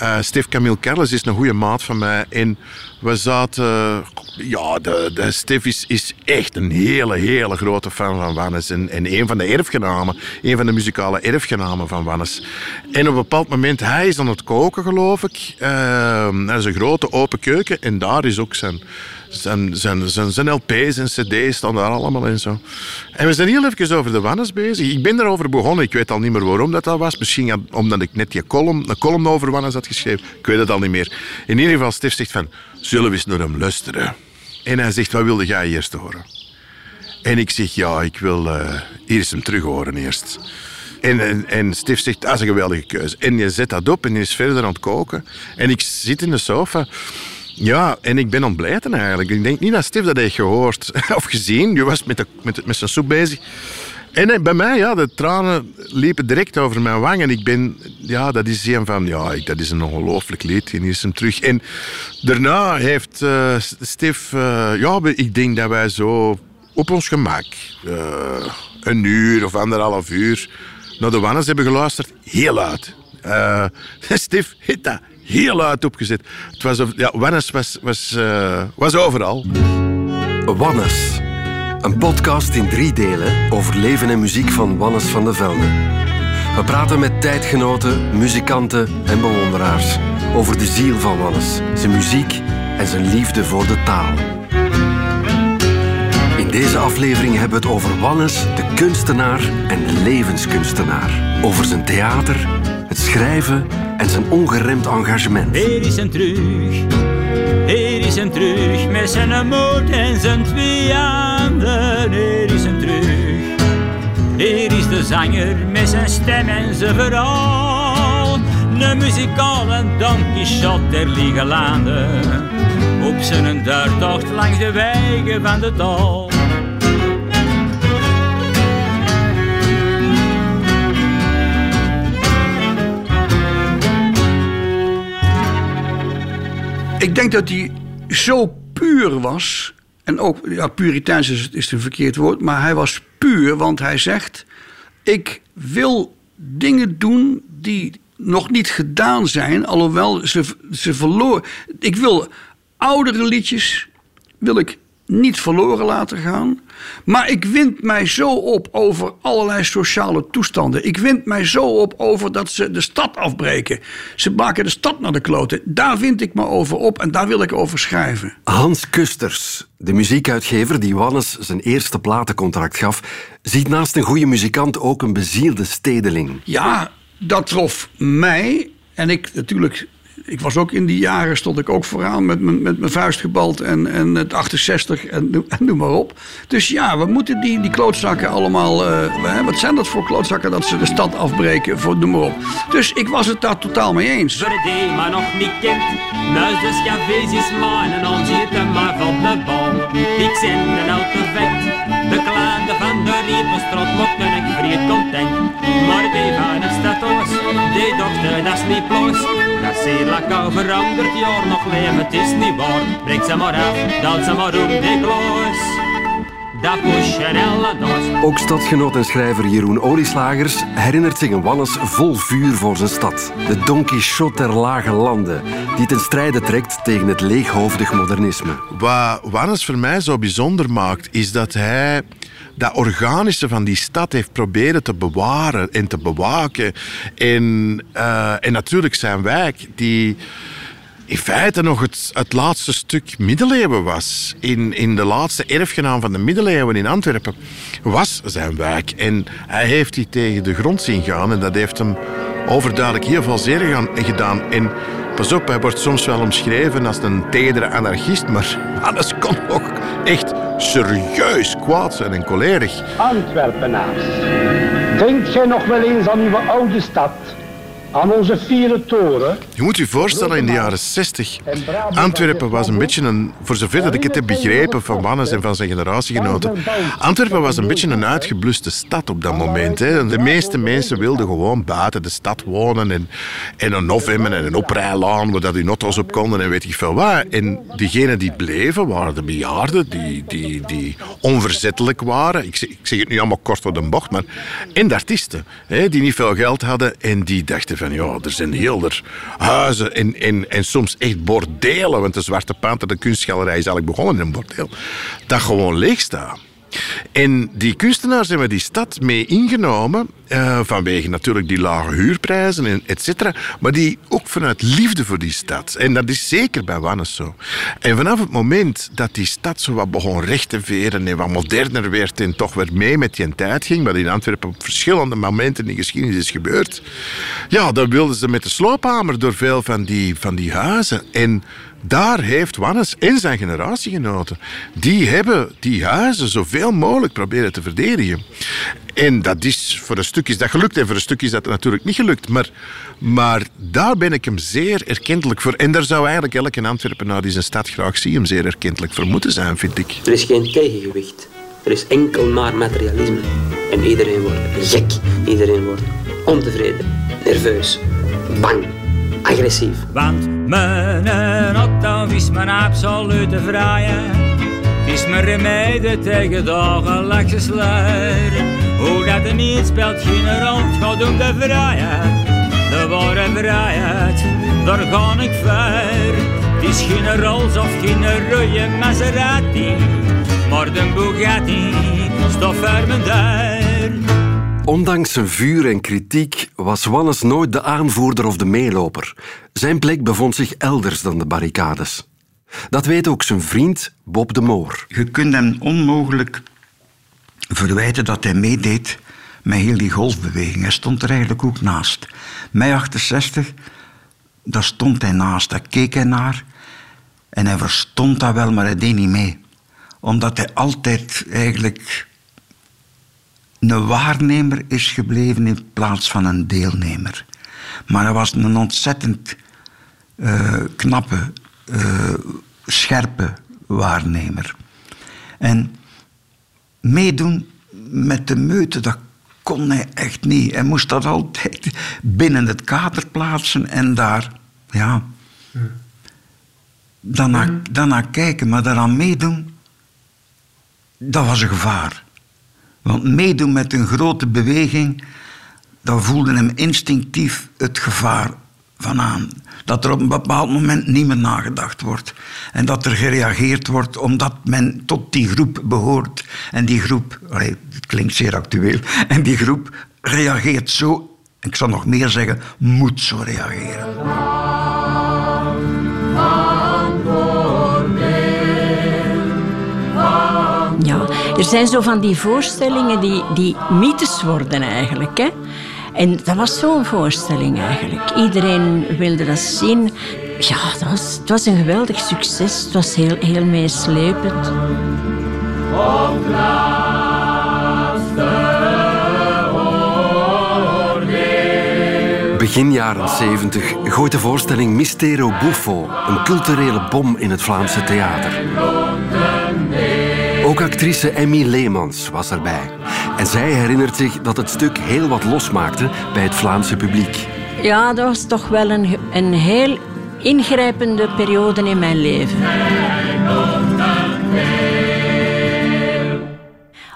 Uh, Steve Camille Carles is een goede maat van mij. En we zaten... Ja, de, de is, echt een hele, hele grote fan van Wannes. En, en een van de erfgenamen. Een van de muzikale erfgenamen van Wannes. En op een bepaald moment, hij is aan het koken, geloof ik. Uh, er is een grote open keuken. En daar is ook zijn zijn, LP's en CD's staan daar allemaal in zo. En we zijn heel even over de Wannes bezig. Ik ben daarover begonnen. Ik weet al niet meer waarom dat, dat was. Misschien omdat ik net die column, een column over Wannes had geschreven. Ik weet het al niet meer. In ieder geval, Stef zegt van... Zullen we eens naar hem luisteren? En hij zegt, wat wilde jij eerst horen? En ik zeg, ja, ik wil uh, eerst hem terug horen eerst. En, en, en Stef zegt, dat is een geweldige keuze. En je zet dat op en je is verder aan het koken. En ik zit in de sofa... Ja, en ik ben ontblijten eigenlijk. Ik denk niet dat Stef dat heeft gehoord of gezien. Je was met, de, met, met zijn soep bezig. En eh, bij mij, ja, de tranen liepen direct over mijn wang. En ik ben, ja, dat is een van, ja, dat is een ongelooflijk lied. En is hem terug. En daarna heeft uh, Stef, uh, ja, ik denk dat wij zo op ons gemak, een uur of anderhalf uur, naar de Wannes hebben geluisterd. Heel uit. Uh, Stef, hit dat heel luid opgezet. Het was, ja, Wannes was, was, uh, was overal. Wannes. Een podcast in drie delen over leven en muziek van Wannes van de Velde. We praten met tijdgenoten, muzikanten en bewonderaars over de ziel van Wannes, zijn muziek en zijn liefde voor de taal. In deze aflevering hebben we het over Wannes, de kunstenaar en levenskunstenaar. Over zijn theater, het schrijven en zijn ongeremd engagement. Hier is een terug, hier is een terug, met zijn moed en zijn twee handen. Hier is een terug, hier is de zanger met zijn stem en zijn verhaal. De muzikale Don Quixote der lieve landen, op zijn duurtocht langs de wegen van de dal. Ik denk dat hij zo puur was. En ook, ja, puriteins is, is een verkeerd woord. Maar hij was puur, want hij zegt: Ik wil dingen doen die nog niet gedaan zijn. Alhoewel ze, ze verloren. Ik wil oudere liedjes. Wil ik niet verloren laten gaan. Maar ik wind mij zo op over allerlei sociale toestanden. Ik wind mij zo op over dat ze de stad afbreken. Ze maken de stad naar de kloten. Daar vind ik me over op en daar wil ik over schrijven. Hans Kusters, de muziekuitgever die Wannes zijn eerste platencontract gaf, ziet naast een goede muzikant ook een bezielde stedeling. Ja, dat trof mij. En ik natuurlijk ik was ook in die jaren, stond ik ook vooraan met, mijn, met mijn vuist gebald en, en het 68 en, noem maar op. Dus ja, we moeten die, die klootzakken allemaal, uh, wat zijn dat voor klootzakken dat ze de stad afbreken, voor, noem maar op. Dus ik was het daar totaal mee eens. Die maar nog niet kent, nuis de cafés is en dan zit maar van de bal. Ik zend een auto vet, de kleine de riepenstrot mochten ik vrij content. Maar die van de stad die dochter, dat is niet ploos, dat is heel lekker veranderd jaar nog leven, het is niet waar. Breek ze maar af, dat ze maar om de gloos. Ook stadgenoot en schrijver Jeroen Olieslagers herinnert zich een Wannes vol vuur voor zijn stad. De Don Quixote der lage landen, die ten strijde trekt tegen het leeghoofdig modernisme. Wat Wannes voor mij zo bijzonder maakt, is dat hij dat organische van die stad heeft proberen te bewaren en te bewaken. En, uh, en natuurlijk zijn wijk, die in feite nog het, het laatste stuk middeleeuwen was. In, in de laatste erfgenaam van de middeleeuwen in Antwerpen was zijn wijk. En hij heeft die tegen de grond zien gaan en dat heeft hem overduidelijk heel veel zeer gedaan. En pas op, hij wordt soms wel omschreven als een tedere anarchist, maar alles kon ook echt serieus kwaad zijn en colerisch. Antwerpenaars, denkt gij nog wel eens aan uw oude stad? Aan onze vierde toren. Je moet je voorstellen, in de jaren 60, Antwerpen was een beetje een, voor zover dat ik het heb begrepen van Wannes en van zijn generatiegenoten, Antwerpen was een beetje een uitgebluste stad op dat moment. Hè. De meeste mensen wilden gewoon buiten de stad wonen en, en een hof hebben en een oprijlaan waar dat die auto's op konden en weet ik veel wat. En diegenen die bleven waren de bejaarden, die, die, die onverzettelijk waren. Ik zeg, ik zeg het nu allemaal kort door de bocht, maar en de artiesten, hè, die niet veel geld hadden en die dachten ja, er zijn heel er huizen en, en, en soms echt bordelen. Want de Zwarte Panter, de kunstgalerij, is eigenlijk begonnen in een bordeel. Dat gewoon leeg staat. En die kunstenaars hebben die stad mee ingenomen, uh, vanwege natuurlijk die lage huurprijzen, en et cetera, maar die ook vanuit liefde voor die stad. En dat is zeker bij Wannes zo. En vanaf het moment dat die stad zo wat begon recht te veren en wat moderner werd en toch weer mee met die tijd ging, wat in Antwerpen op verschillende momenten in de geschiedenis is gebeurd, ja, dan wilden ze met de sloophamer door veel van die, van die huizen. En daar heeft Wannes en zijn generatiegenoten, die hebben die huizen zoveel mogelijk proberen te verdedigen. En dat is, voor een stuk is dat gelukt en voor een stuk is dat natuurlijk niet gelukt. Maar, maar daar ben ik hem zeer erkentelijk voor. En daar zou eigenlijk elke Antwerpenaar die zijn stad graag zie hem zeer erkentelijk voor moeten zijn, vind ik. Er is geen tegengewicht. Er is enkel maar materialisme. En iedereen wordt gek. Iedereen wordt ontevreden, nerveus, bang agressief. Want mijn Otto is mijn absolute vrijheid. Het is mijn remedie tegen dagelijkse sleur. Hoe dat er niet speelt geen het gaat om de vrijheid. De ware vrijheid, daar ga ik ver. Het is geen Rolls of geen rode Maserati, maar de Bugatti stof daar. Ondanks zijn vuur en kritiek was Wannes nooit de aanvoerder of de meeloper. Zijn plek bevond zich elders dan de barricades. Dat weet ook zijn vriend Bob de Moor. Je kunt hem onmogelijk verwijten dat hij meedeed met heel die golfbeweging. Hij stond er eigenlijk ook naast. Mei 68, daar stond hij naast, daar keek hij naar. En hij verstond dat wel, maar hij deed niet mee. Omdat hij altijd eigenlijk een waarnemer is gebleven in plaats van een deelnemer. Maar hij was een ontzettend uh, knappe, uh, scherpe waarnemer. En meedoen met de meute, dat kon hij echt niet. Hij moest dat altijd binnen het kader plaatsen en daar, ja, daarna, daarna kijken. Maar daaraan meedoen, dat was een gevaar. Want meedoen met een grote beweging, dan voelde hem instinctief het gevaar van aan. Dat er op een bepaald moment niet meer nagedacht wordt. En dat er gereageerd wordt omdat men tot die groep behoort. En die groep, het klinkt zeer actueel, en die groep reageert zo, ik zal nog meer zeggen, moet zo reageren. Er zijn zo van die voorstellingen die, die mythes worden eigenlijk. Hè? En dat was zo'n voorstelling eigenlijk. Iedereen wilde dat zien. Ja, dat was, het was een geweldig succes. Het was heel, heel meeslepend. Begin jaren 70 gooit de voorstelling Mistero Buffo een culturele bom in het Vlaamse theater. Actrice Emmy Leemans was erbij. En zij herinnert zich dat het stuk heel wat losmaakte bij het Vlaamse publiek. Ja, dat was toch wel een, een heel ingrijpende periode in mijn leven.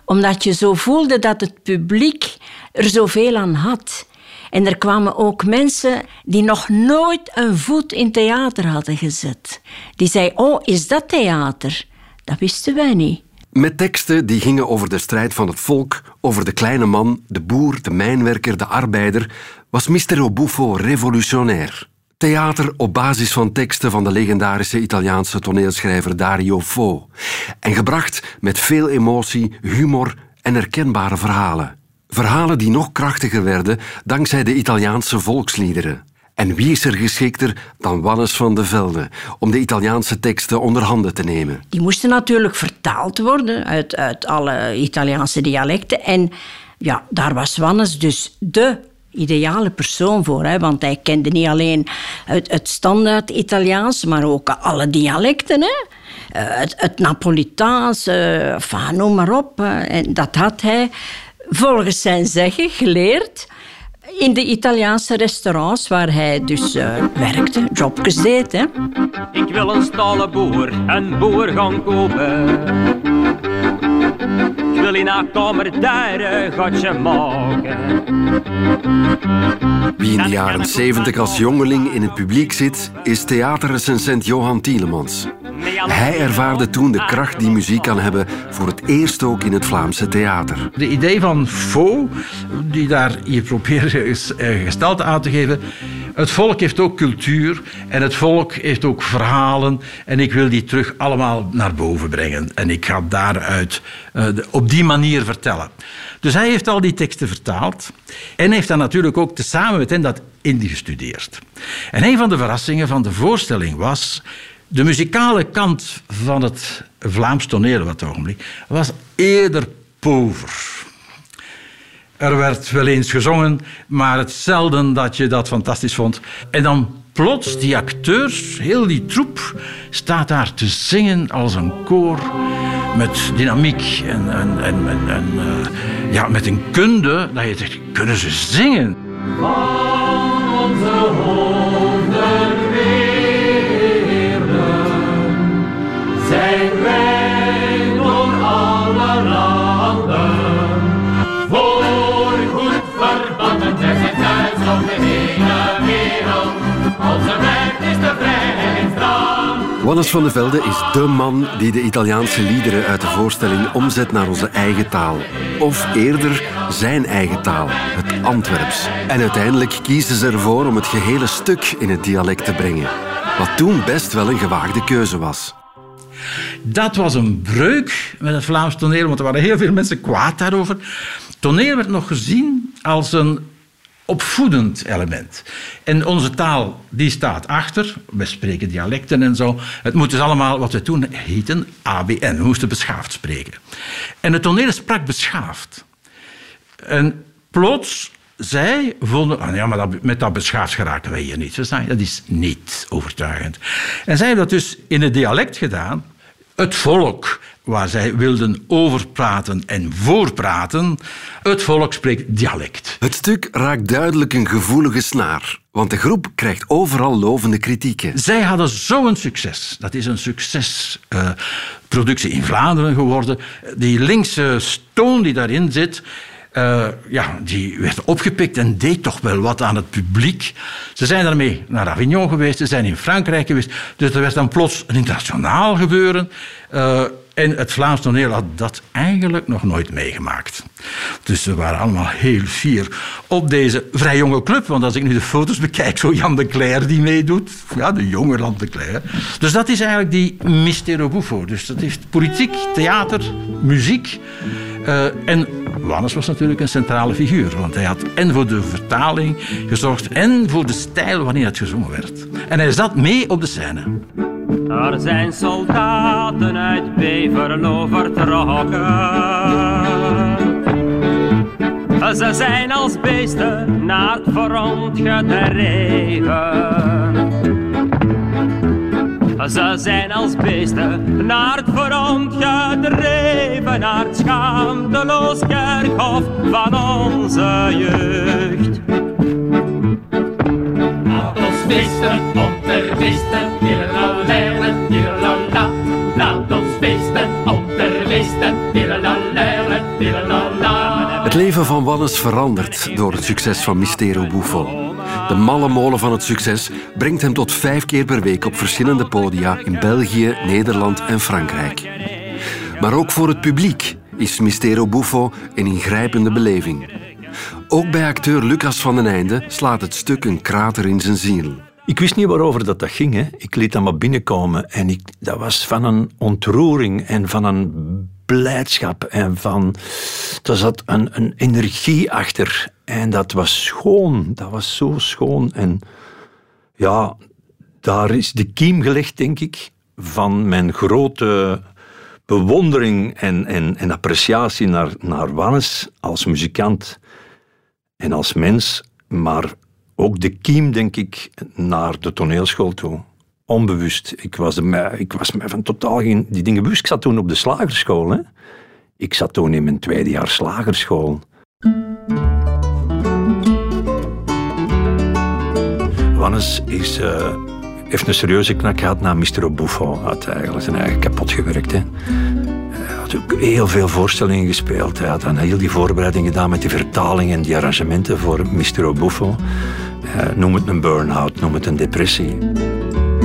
Omdat je zo voelde dat het publiek er zoveel aan had. En er kwamen ook mensen die nog nooit een voet in theater hadden gezet. Die zeiden, oh, is dat theater? Dat wisten wij niet. Met teksten die gingen over de strijd van het volk, over de kleine man, de boer, de mijnwerker, de arbeider, was Mister Obuffo revolutionair. Theater op basis van teksten van de legendarische Italiaanse toneelschrijver Dario Fo. En gebracht met veel emotie, humor en herkenbare verhalen. Verhalen die nog krachtiger werden dankzij de Italiaanse volksliederen. En wie is er geschikter dan Wannes van de Velde om de Italiaanse teksten onder handen te nemen? Die moesten natuurlijk vertaald worden uit, uit alle Italiaanse dialecten. En ja, daar was Wannes dus de ideale persoon voor. Hè? Want hij kende niet alleen het, standaard Italiaans, maar ook alle dialecten. Hè? Eh, het, het Napolitaans, uh, noem maar op. En dat had hij volgens zijn zeggen geleerd in de Italiaanse restaurants waar hij dus uh, werkte, jobjes deed. Hè. Ik wil een stalen boer, een boer gaan kopen wil in haar kamer daar een gatje maken. Wie in de jaren 70 als jongeling in het publiek zit, is theaterrecensent Johan Tielemans. Hij ervaarde toen de kracht die muziek kan hebben voor het eerst ook in het Vlaamse theater. De idee van Faux, die daar hier probeert eh, gestalte aan te geven. Het volk heeft ook cultuur en het volk heeft ook verhalen. En ik wil die terug allemaal naar boven brengen. En ik ga daaruit uh, op die manier vertellen. Dus hij heeft al die teksten vertaald. En heeft dan natuurlijk ook tezamen met hen dat ingestudeerd. En een van de verrassingen van de voorstelling was de muzikale kant van het Vlaams toneel dat ogenblik was eerder pover. Er werd wel eens gezongen, maar het zelden dat je dat fantastisch vond. En dan plots, die acteurs, heel die troep, staat daar te zingen als een koor. Met dynamiek en, en, en, en uh, ja, met een kunde. Dat je zegt, kunnen ze zingen? Van onze Wannes van de Velde is dé man die de Italiaanse liederen uit de voorstelling omzet naar onze eigen taal. Of eerder zijn eigen taal, het Antwerps. En uiteindelijk kiezen ze ervoor om het gehele stuk in het dialect te brengen. Wat toen best wel een gewaagde keuze was. Dat was een breuk met het Vlaams toneel, want er waren heel veel mensen kwaad daarover. Toneel werd nog gezien als een opvoedend element. En onze taal die staat achter. We spreken dialecten en zo. Het moet dus allemaal wat we toen heten ABN. We moesten beschaafd spreken. En het toneel sprak beschaafd. En plots zij vonden, ah ja, maar dat, met dat beschaafd geraken wij hier niet. Dat is niet overtuigend. En zij hebben dat dus in het dialect gedaan. Het volk waar zij wilden overpraten en voorpraten. Het volk spreekt dialect. Het stuk raakt duidelijk een gevoelige snaar. Want de groep krijgt overal lovende kritieken. Zij hadden zo'n succes. Dat is een succesproductie uh, in Vlaanderen geworden. Die linkse stoon die daarin zit, uh, ja, die werd opgepikt en deed toch wel wat aan het publiek. Ze zijn daarmee naar Avignon geweest, ze zijn in Frankrijk geweest. Dus er werd dan plots een internationaal gebeuren. Uh, en het Vlaams toneel had dat eigenlijk nog nooit meegemaakt. Dus ze waren allemaal heel fier op deze vrij jonge club. Want als ik nu de foto's bekijk, zo Jan de Cler die meedoet. Ja, de jonge Jan de Cler. Dus dat is eigenlijk die Mistero Buffo. Dus dat heeft politiek, theater, muziek. Uh, en Wannes was natuurlijk een centrale figuur. Want hij had en voor de vertaling gezorgd en voor de stijl wanneer het gezongen werd. En hij zat mee op de scène. Er zijn soldaten uit Beverlo vertrokken. Ze zijn als beesten naar het front gedreven. Ze zijn als beesten naar het front gedreven, naar het schaamteloos kerkhof van onze jeugd. Laat ons feesten om te feesten, Laat ons feesten om te feesten, Het leven van Wannes verandert door het succes van Mistero Buffo. De malle molen van het succes brengt hem tot vijf keer per week op verschillende podia in België, Nederland en Frankrijk. Maar ook voor het publiek is Mistero Buffo een ingrijpende beleving. Ook bij acteur Lucas van den Einde slaat het stuk een krater in zijn ziel. Ik wist niet waarover dat, dat ging. Hè. Ik liet dat maar binnenkomen. En ik, dat was van een ontroering en van een blijdschap. En van, er zat een, een energie achter. En dat was schoon. Dat was zo schoon. En ja, daar is de kiem gelegd, denk ik, van mijn grote bewondering en, en, en appreciatie naar, naar Wannes als muzikant en als mens. Maar ook de kiem, denk ik, naar de toneelschool toe. Onbewust. Ik was, me, ik was van totaal geen die dingen bewust. Ik zat toen op de slagerschool. Hè. Ik zat toen in mijn tweede jaar slagerschool. Wannes is, uh, heeft een serieuze knak gehad na Mr. Buffo. Had eigenlijk zijn eigen kapot gewerkt. Hè. had ook heel veel voorstellingen gespeeld. Hij had dan heel die voorbereiding gedaan met die vertaling en die arrangementen voor Mr. Buffo. Uh, noem het een burn-out, noem het een depressie.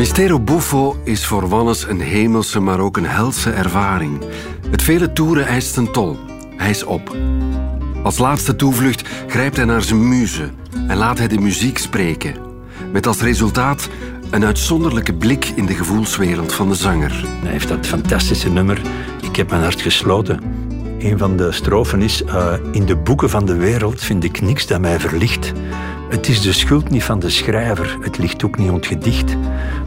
Mistero Buffo is voor Wannes een hemelse, maar ook een helse ervaring. Het vele toeren eist een tol. Hij is op. Als laatste toevlucht grijpt hij naar zijn muze en laat hij de muziek spreken. Met als resultaat een uitzonderlijke blik in de gevoelswereld van de zanger. Hij heeft dat fantastische nummer Ik heb mijn hart gesloten. Een van de strofen is: uh, In de boeken van de wereld vind ik niks dat mij verlicht. Het is de schuld niet van de schrijver, het ligt ook niet ontgedicht.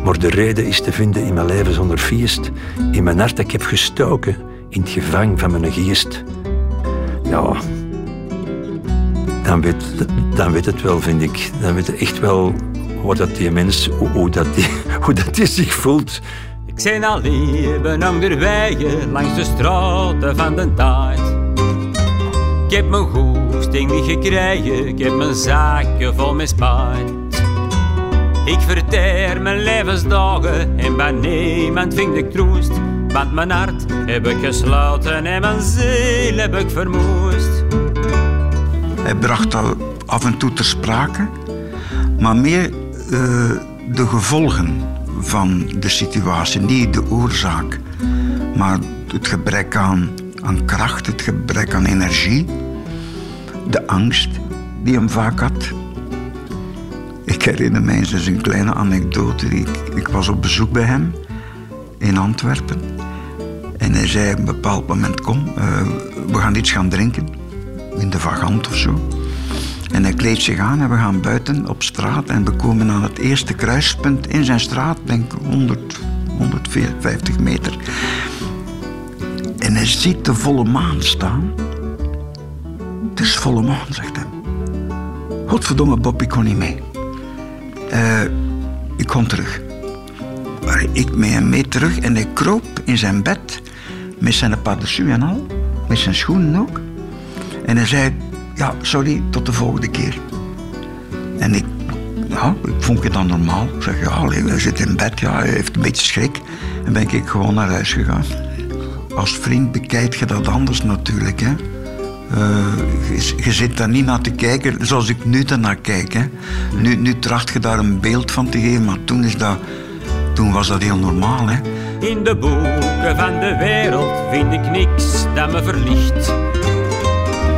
Maar de reden is te vinden in mijn leven zonder feest. In mijn hart ik heb gestoken, in het gevang van mijn geest. Ja, dan weet, dan weet het wel, vind ik. Dan weet het echt wel hoe dat die mens, hoe, dat, die, hoe dat die zich voelt. Ik zijn al leven onderwege langs de straten van de tijd. Ik heb mijn goesting niet gekregen, ik heb mijn zaken vol spijt. Ik verteer mijn levensdagen en bij niemand vind ik troost. Want mijn hart heb ik gesloten en mijn ziel heb ik vermoest. Hij bracht dat af en toe ter sprake, maar meer uh, de gevolgen van de situatie, niet de oorzaak, maar het gebrek aan, aan kracht, het gebrek aan energie, de angst die hem vaak had. Ik herinner mij eens een kleine anekdote. Ik, ik was op bezoek bij hem in Antwerpen. En hij zei op een bepaald moment: Kom, uh, we gaan iets gaan drinken. In de vagant of zo. En hij kleedt zich aan en we gaan buiten op straat. En we komen aan het eerste kruispunt in zijn straat, denk ik 100, 150 meter. En hij ziet de volle maan staan. Het is volle maan, zegt hij. Godverdomme, Bob, ik kon niet mee. Uh, ik kom terug. Maar ik mee en mee terug en hij kroop in zijn bed met zijn parachute en al, met zijn schoenen ook. En hij zei, ja, sorry, tot de volgende keer. En ik, ja, ik vond het dan normaal. Ik zeg, ja, hij zit in bed, ja, hij heeft een beetje schrik. En ben ik gewoon naar huis gegaan. Als vriend bekijkt je dat anders natuurlijk, hè. Uh, je, je, zit daar niet naar te kijken zoals ik nu naar kijk. Hè. Nu, nu tracht je daar een beeld van te geven, maar toen, is dat, toen was dat heel normaal. Hè. In de boeken van de wereld vind ik niks dat me verlicht.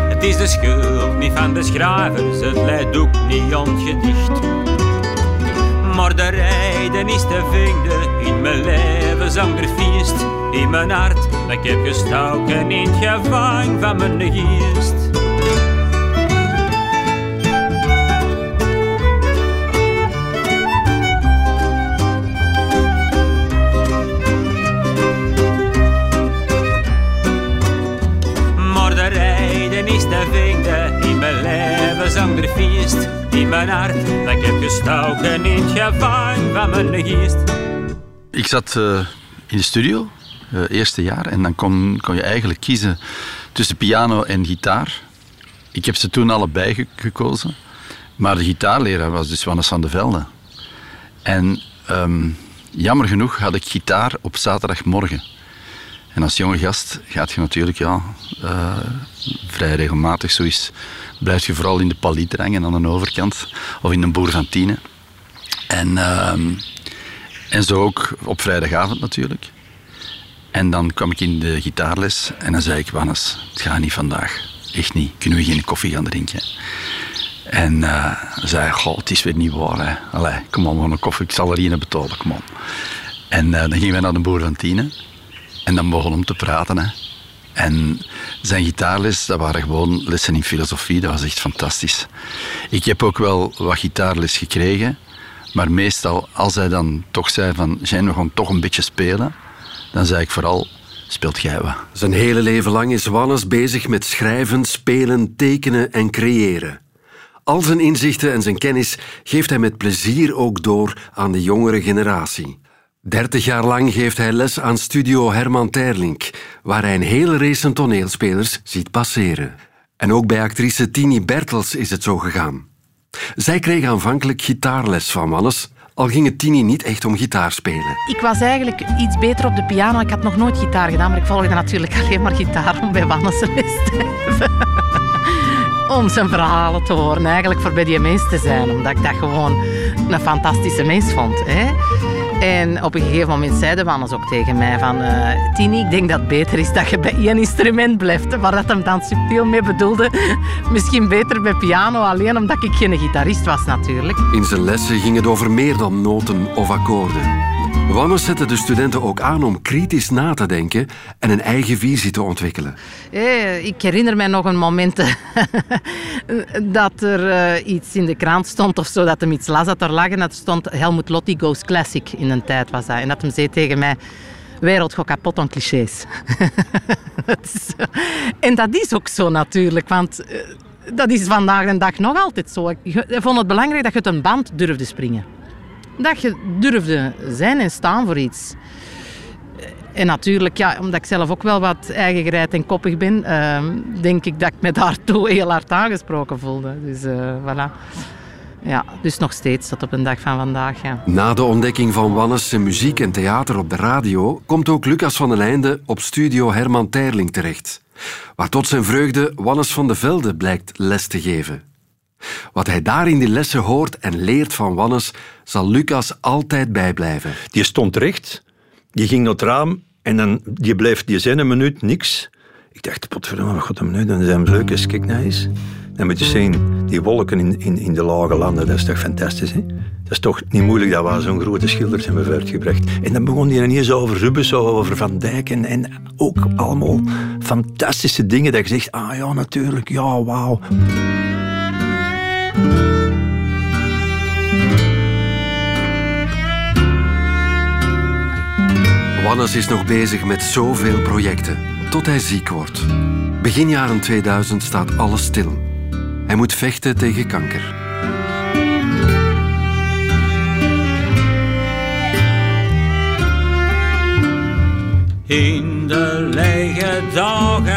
Het is de schuld niet van de schrijvers, het leidt ook niet ontgedicht. Maar de rijden is te vinden in mijn leven zonder feest. In mijn hart, ik heb gestoken in het gevang van mijn geest. zonder feest in mijn hart. Dat ik heb gestoken in het gevang van mijn geest. Ik zat uh, in de studio, uh, eerste jaar, en dan kon, kon je eigenlijk kiezen tussen piano en gitaar. Ik heb ze toen allebei ge gekozen. Maar de gitaarleraar was dus Wannes van de Velde. En um, jammer genoeg had ik gitaar op zaterdagmorgen. En als jonge gast gaat je natuurlijk ja, uh, vrij regelmatig zo is blijf je vooral in de palietrang en aan de overkant. Of in de boer van Tiene. En, ehm, en zo ook op vrijdagavond natuurlijk. En dan kwam ik in de gitaarles en dan zei ik, Wannes, het gaat niet vandaag. Echt niet. Kunnen we geen koffie gaan drinken? En uh, zei, goh, het is weer niet waar. Hè. Allee, kom op, een koffie. Ik zal er een betalen, kom op. En uh, dan gingen wij naar de boer van Tiene. En dan begon om te praten. Hè. En zijn gitaarles, dat waren gewoon lessen in filosofie. Dat was echt fantastisch. Ik heb ook wel wat gitaarles gekregen. Maar meestal, als hij dan toch zei van... Zijn we gewoon toch een beetje spelen? Dan zei ik vooral, speelt jij wat. Zijn hele leven lang is Wannes bezig met schrijven, spelen, tekenen en creëren. Al zijn inzichten en zijn kennis geeft hij met plezier ook door aan de jongere generatie. Dertig jaar lang geeft hij les aan studio Herman Terlink, waar hij een hele race toneelspelers ziet passeren. En ook bij actrice Tini Bertels is het zo gegaan. Zij kreeg aanvankelijk gitaarles van Wannes, al ging het Tini niet echt om gitaar spelen. Ik was eigenlijk iets beter op de piano. Ik had nog nooit gitaar gedaan, maar ik volgde natuurlijk alleen maar gitaar om bij Wannes te. Om zijn verhalen te horen, eigenlijk voor bij die mens te zijn. Omdat ik dat gewoon een fantastische mens vond. Hè? En op een gegeven moment zeiden Wannes ook tegen mij van... eh, Tini, ik denk dat het beter is dat je bij één instrument blijft. Waar dat hem dan subtiel mee bedoelde. Misschien beter bij piano alleen, omdat ik geen gitarist was natuurlijk. In zijn lessen ging het over meer dan noten of akkoorden. Wannes zette de studenten ook aan om kritisch na te denken en een eigen visie te ontwikkelen. Eh, ik herinner mij nog een moment dat er eh, iets in de krant stond of zo, dat hem iets las dat er lag en dat stond Helmut Lotti Goes Classic in een tijd was dat. En dat hem zei tegen mij, wereld kapot aan clichés. En dat is ook zo natuurlijk, want eh, dat is vandaag de dag nog altijd zo. Ik vond het belangrijk dat je het een band durfde springen. Dat je durfde zijn en staan voor iets. En natuurlijk, ja, omdat ik zelf ook wel wat eigengereid en koppig ben, ehm, denk ik dat ik me daartoe heel hard aangesproken voelde. Dus eh, voilà. Ja, dus nog steeds tot op een dag van vandaag. Ja. Na de ontdekking van Wannes muziek en theater op de radio komt ook Lucas van den Einde op studio Herman Terling terecht. Waar tot zijn vreugde Wannes van de Velde blijkt les te geven. Wat hij daar in die lessen hoort en leert van Wannes, zal Lucas altijd bijblijven. Die stond recht, die ging naar het raam en dan, die bleef, die zei een minuut niks. Ik dacht, potverdomme, wat gaat hem nu? Dan zijn we leuk eens, kijk nou eens. Dan moet je zien, die wolken in, in, in de lage landen, dat is toch fantastisch, hè? Dat is toch niet moeilijk dat we zo'n grote schilders hebben voortgebracht. En dan begon hij ineens over Rubens, over Van Dijk en, en ook allemaal fantastische dingen dat je zegt, ah ja, natuurlijk, ja, wauw. Wannes is nog bezig met zoveel projecten, tot hij ziek wordt. Begin jaren 2000 staat alles stil. Hij moet vechten tegen kanker. In de lege dagen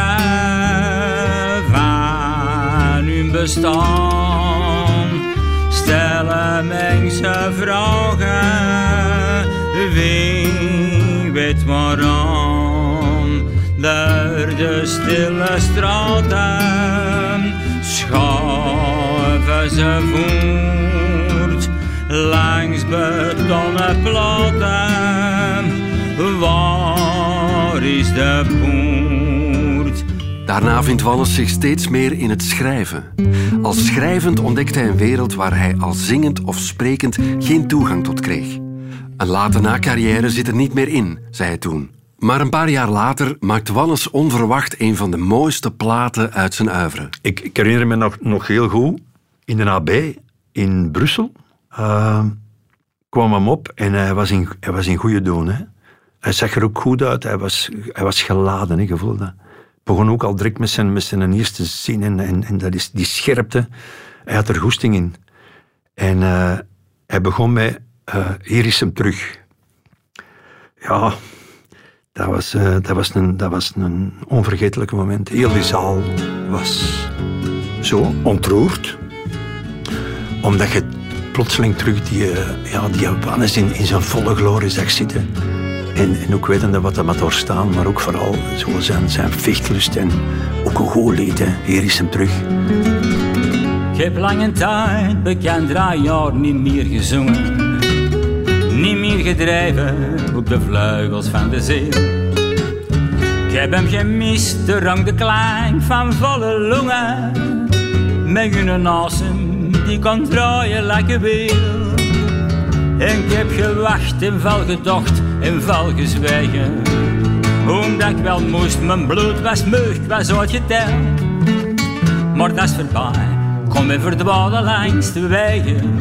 van hun bestaan stellen mensen vragen. Wie weet waarom door de stille straten schuiven ze voort langs betonnen platen. Waar is de? Daarna vindt Wannes zich steeds meer in het schrijven. Als schrijvend ontdekt hij een wereld waar hij als zingend of sprekend geen toegang tot kreeg. Een late na-carrière zit er niet meer in, zei hij toen. Maar een paar jaar later maakt Wannes onverwacht een van de mooiste platen uit zijn oeuvre. Ik, ik herinner me nog, nog heel goed, in de AB in Brussel eh, kwam hem op en hij was in, hij was goede doen. Hè. Hij zag er ook goed uit, hij was, hij was geladen, je voelde dat. Begon ook al direct met zijn, met zijn eerste zin en, en, en dat is die scherpte. Hij had er goesting in. En eh, hij begon met eh, Hier is hem terug. Ja, dat was, eh, dat, was een, dat was een onvergetelijk moment. Heel die zaal was zo ontroerd. Omdat je plotseling terug die, ja, die Wannes in, in zijn volle glorie zag zitten. En, en ook wetende wat er had doorstaan, maar ook vooral zo zijn, zijn vechtlust en ook een goed. Hier is hem terug. Ik heb lange tijd bekend draaijaar niet meer gezongen. Niet meer gedreven op de vleugels van de zee. Ik heb hem gemist, de rang de klank van volle longen. Met hun asem die kan draaien lekker weer. En ik heb gewacht en val gedacht en val gezwegen. Omdat ik wel moest, mijn bloed was meug, ik was uitgeteld. Maar dat is voorbij, kom weer verdwalen langs de wegen.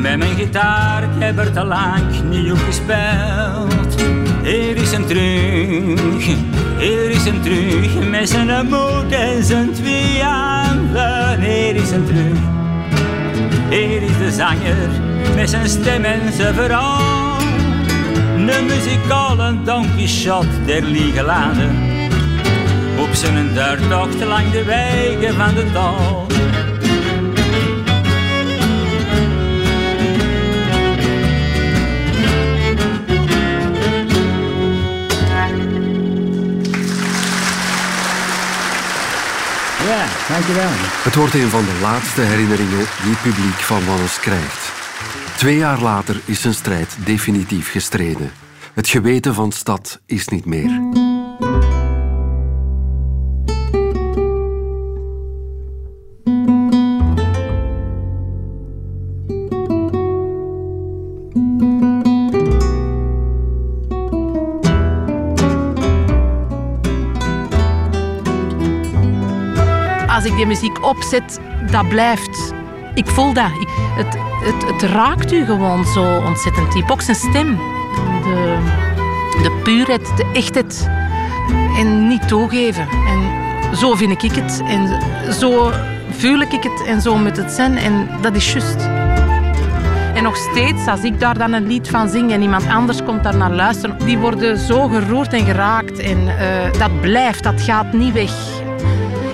Met mijn gitaar, ik heb er te lang niet op gespeeld. Hier is hem terug, hier is hem terug. Met zijn moed en zijn twee handen. Hier is hem terug, hier is de zanger met zijn stem en zijn verhaal. de muzikale Don Quixote der Liegelade. Op zijn duurtocht lang de wegen van de dal. Ja, dankjewel. Het wordt een van de laatste herinneringen die het publiek van Wannes krijgt. Twee jaar later is zijn strijd definitief gestreden. Het geweten van stad is niet meer. Als ik die muziek opzet, dat blijft. Ik voel dat. Het, het, het raakt u gewoon zo ontzettend diep. Ook zijn stem. De, de puurheid, de echtheid. En niet toegeven. En zo vind ik het. En zo voel ik het. En zo moet het zijn. En dat is juist. En nog steeds, als ik daar dan een lied van zing en iemand anders komt daar naar luisteren, die worden zo geroerd en geraakt. En eh, dat blijft, dat gaat niet weg.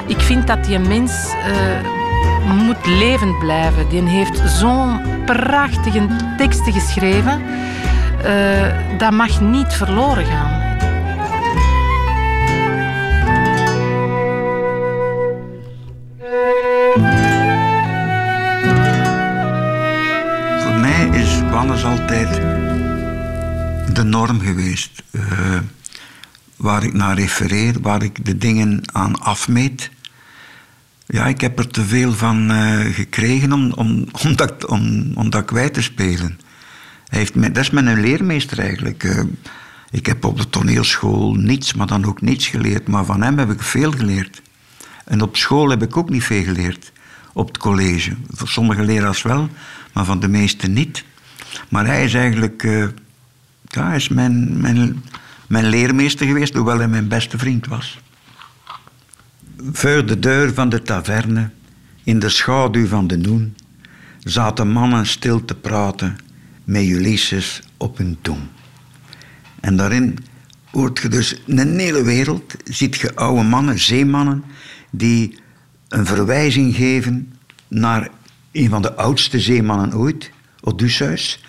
Ik vind dat die mens uh, moet levend blijven. Die heeft zo'n prachtige teksten geschreven. Uh, dat mag niet verloren gaan. Voor mij is Wannes altijd de norm geweest. Uh, waar ik naar refereer, waar ik de dingen aan afmeet. Ja, ik heb er te veel van uh, gekregen om, om, om, dat, om, om dat kwijt te spelen. Heeft mij, dat is mijn leermeester eigenlijk. Uh, ik heb op de toneelschool niets, maar dan ook niets geleerd. Maar van hem heb ik veel geleerd. En op school heb ik ook niet veel geleerd. Op het college. Voor sommige leraars wel, maar van de meeste niet. Maar hij is eigenlijk... Uh, is mijn, mijn, mijn leermeester geweest, hoewel hij mijn beste vriend was. Voor de deur van de taverne, in de schaduw van de noen, zaten mannen stil te praten met Ulysses op hun tong. En daarin hoort je dus een hele wereld, ziet je oude mannen, zeemannen, die een verwijzing geven naar een van de oudste zeemannen ooit, Odysseus.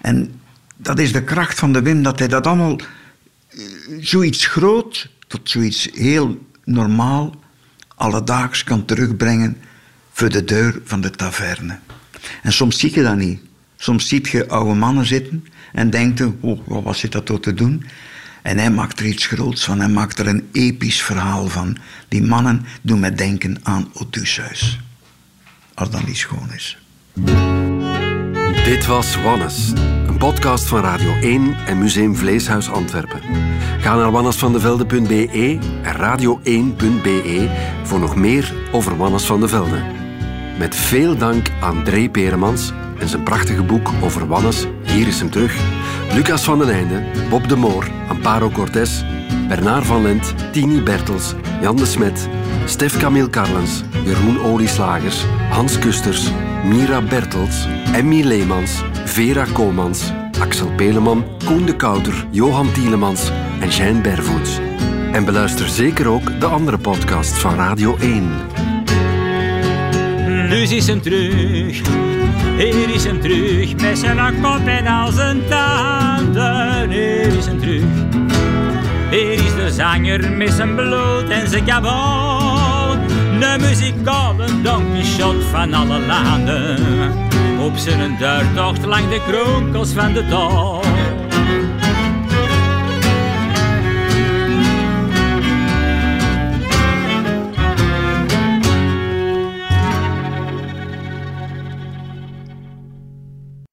En dat is de kracht van de Wim, dat hij dat allemaal zoiets groot tot zoiets heel normaal, alledaags kan terugbrengen voor de deur van de taverne. En soms zie je dat niet. Soms ziet je oude mannen zitten en denkt je, oh, wat zit dat toch te doen? En hij maakt er iets groots van. Hij maakt er een episch verhaal van. Die mannen doen mij denken aan Odysseus. Als dat niet schoon is. Dit was Wannes, podcast van Radio 1 en Museum Vleeshuis Antwerpen. Ga naar wannesvandevelde.be en radio1.be voor nog meer over Wannes van de Velde. Met veel dank aan Dree Peremans en zijn prachtige boek over Wannes, Hier is hem terug, Lucas van den Einde, Bob de Moor, Amparo Cortés, Bernard van Lent, Tini Bertels, Jan de Smet, Stef Camille Carlens, Jeroen Olieslagers, Hans Kusters, Mira Bertels, Emmy Leemans, Vera Komans, Axel Peleman, Koen de Kouter, Johan Tielemans en Jeanne Bervoets. En beluister zeker ook de andere podcasts van Radio 1. Nu is hem terug, hier is hem terug, met zijn kop en al zijn tanden. Hier is hem terug, hier is de zanger met zijn bloed en zijn kabel. De muzikale Don Quixote van alle landen. Op zijn duurtocht lang de kronkels van de dag.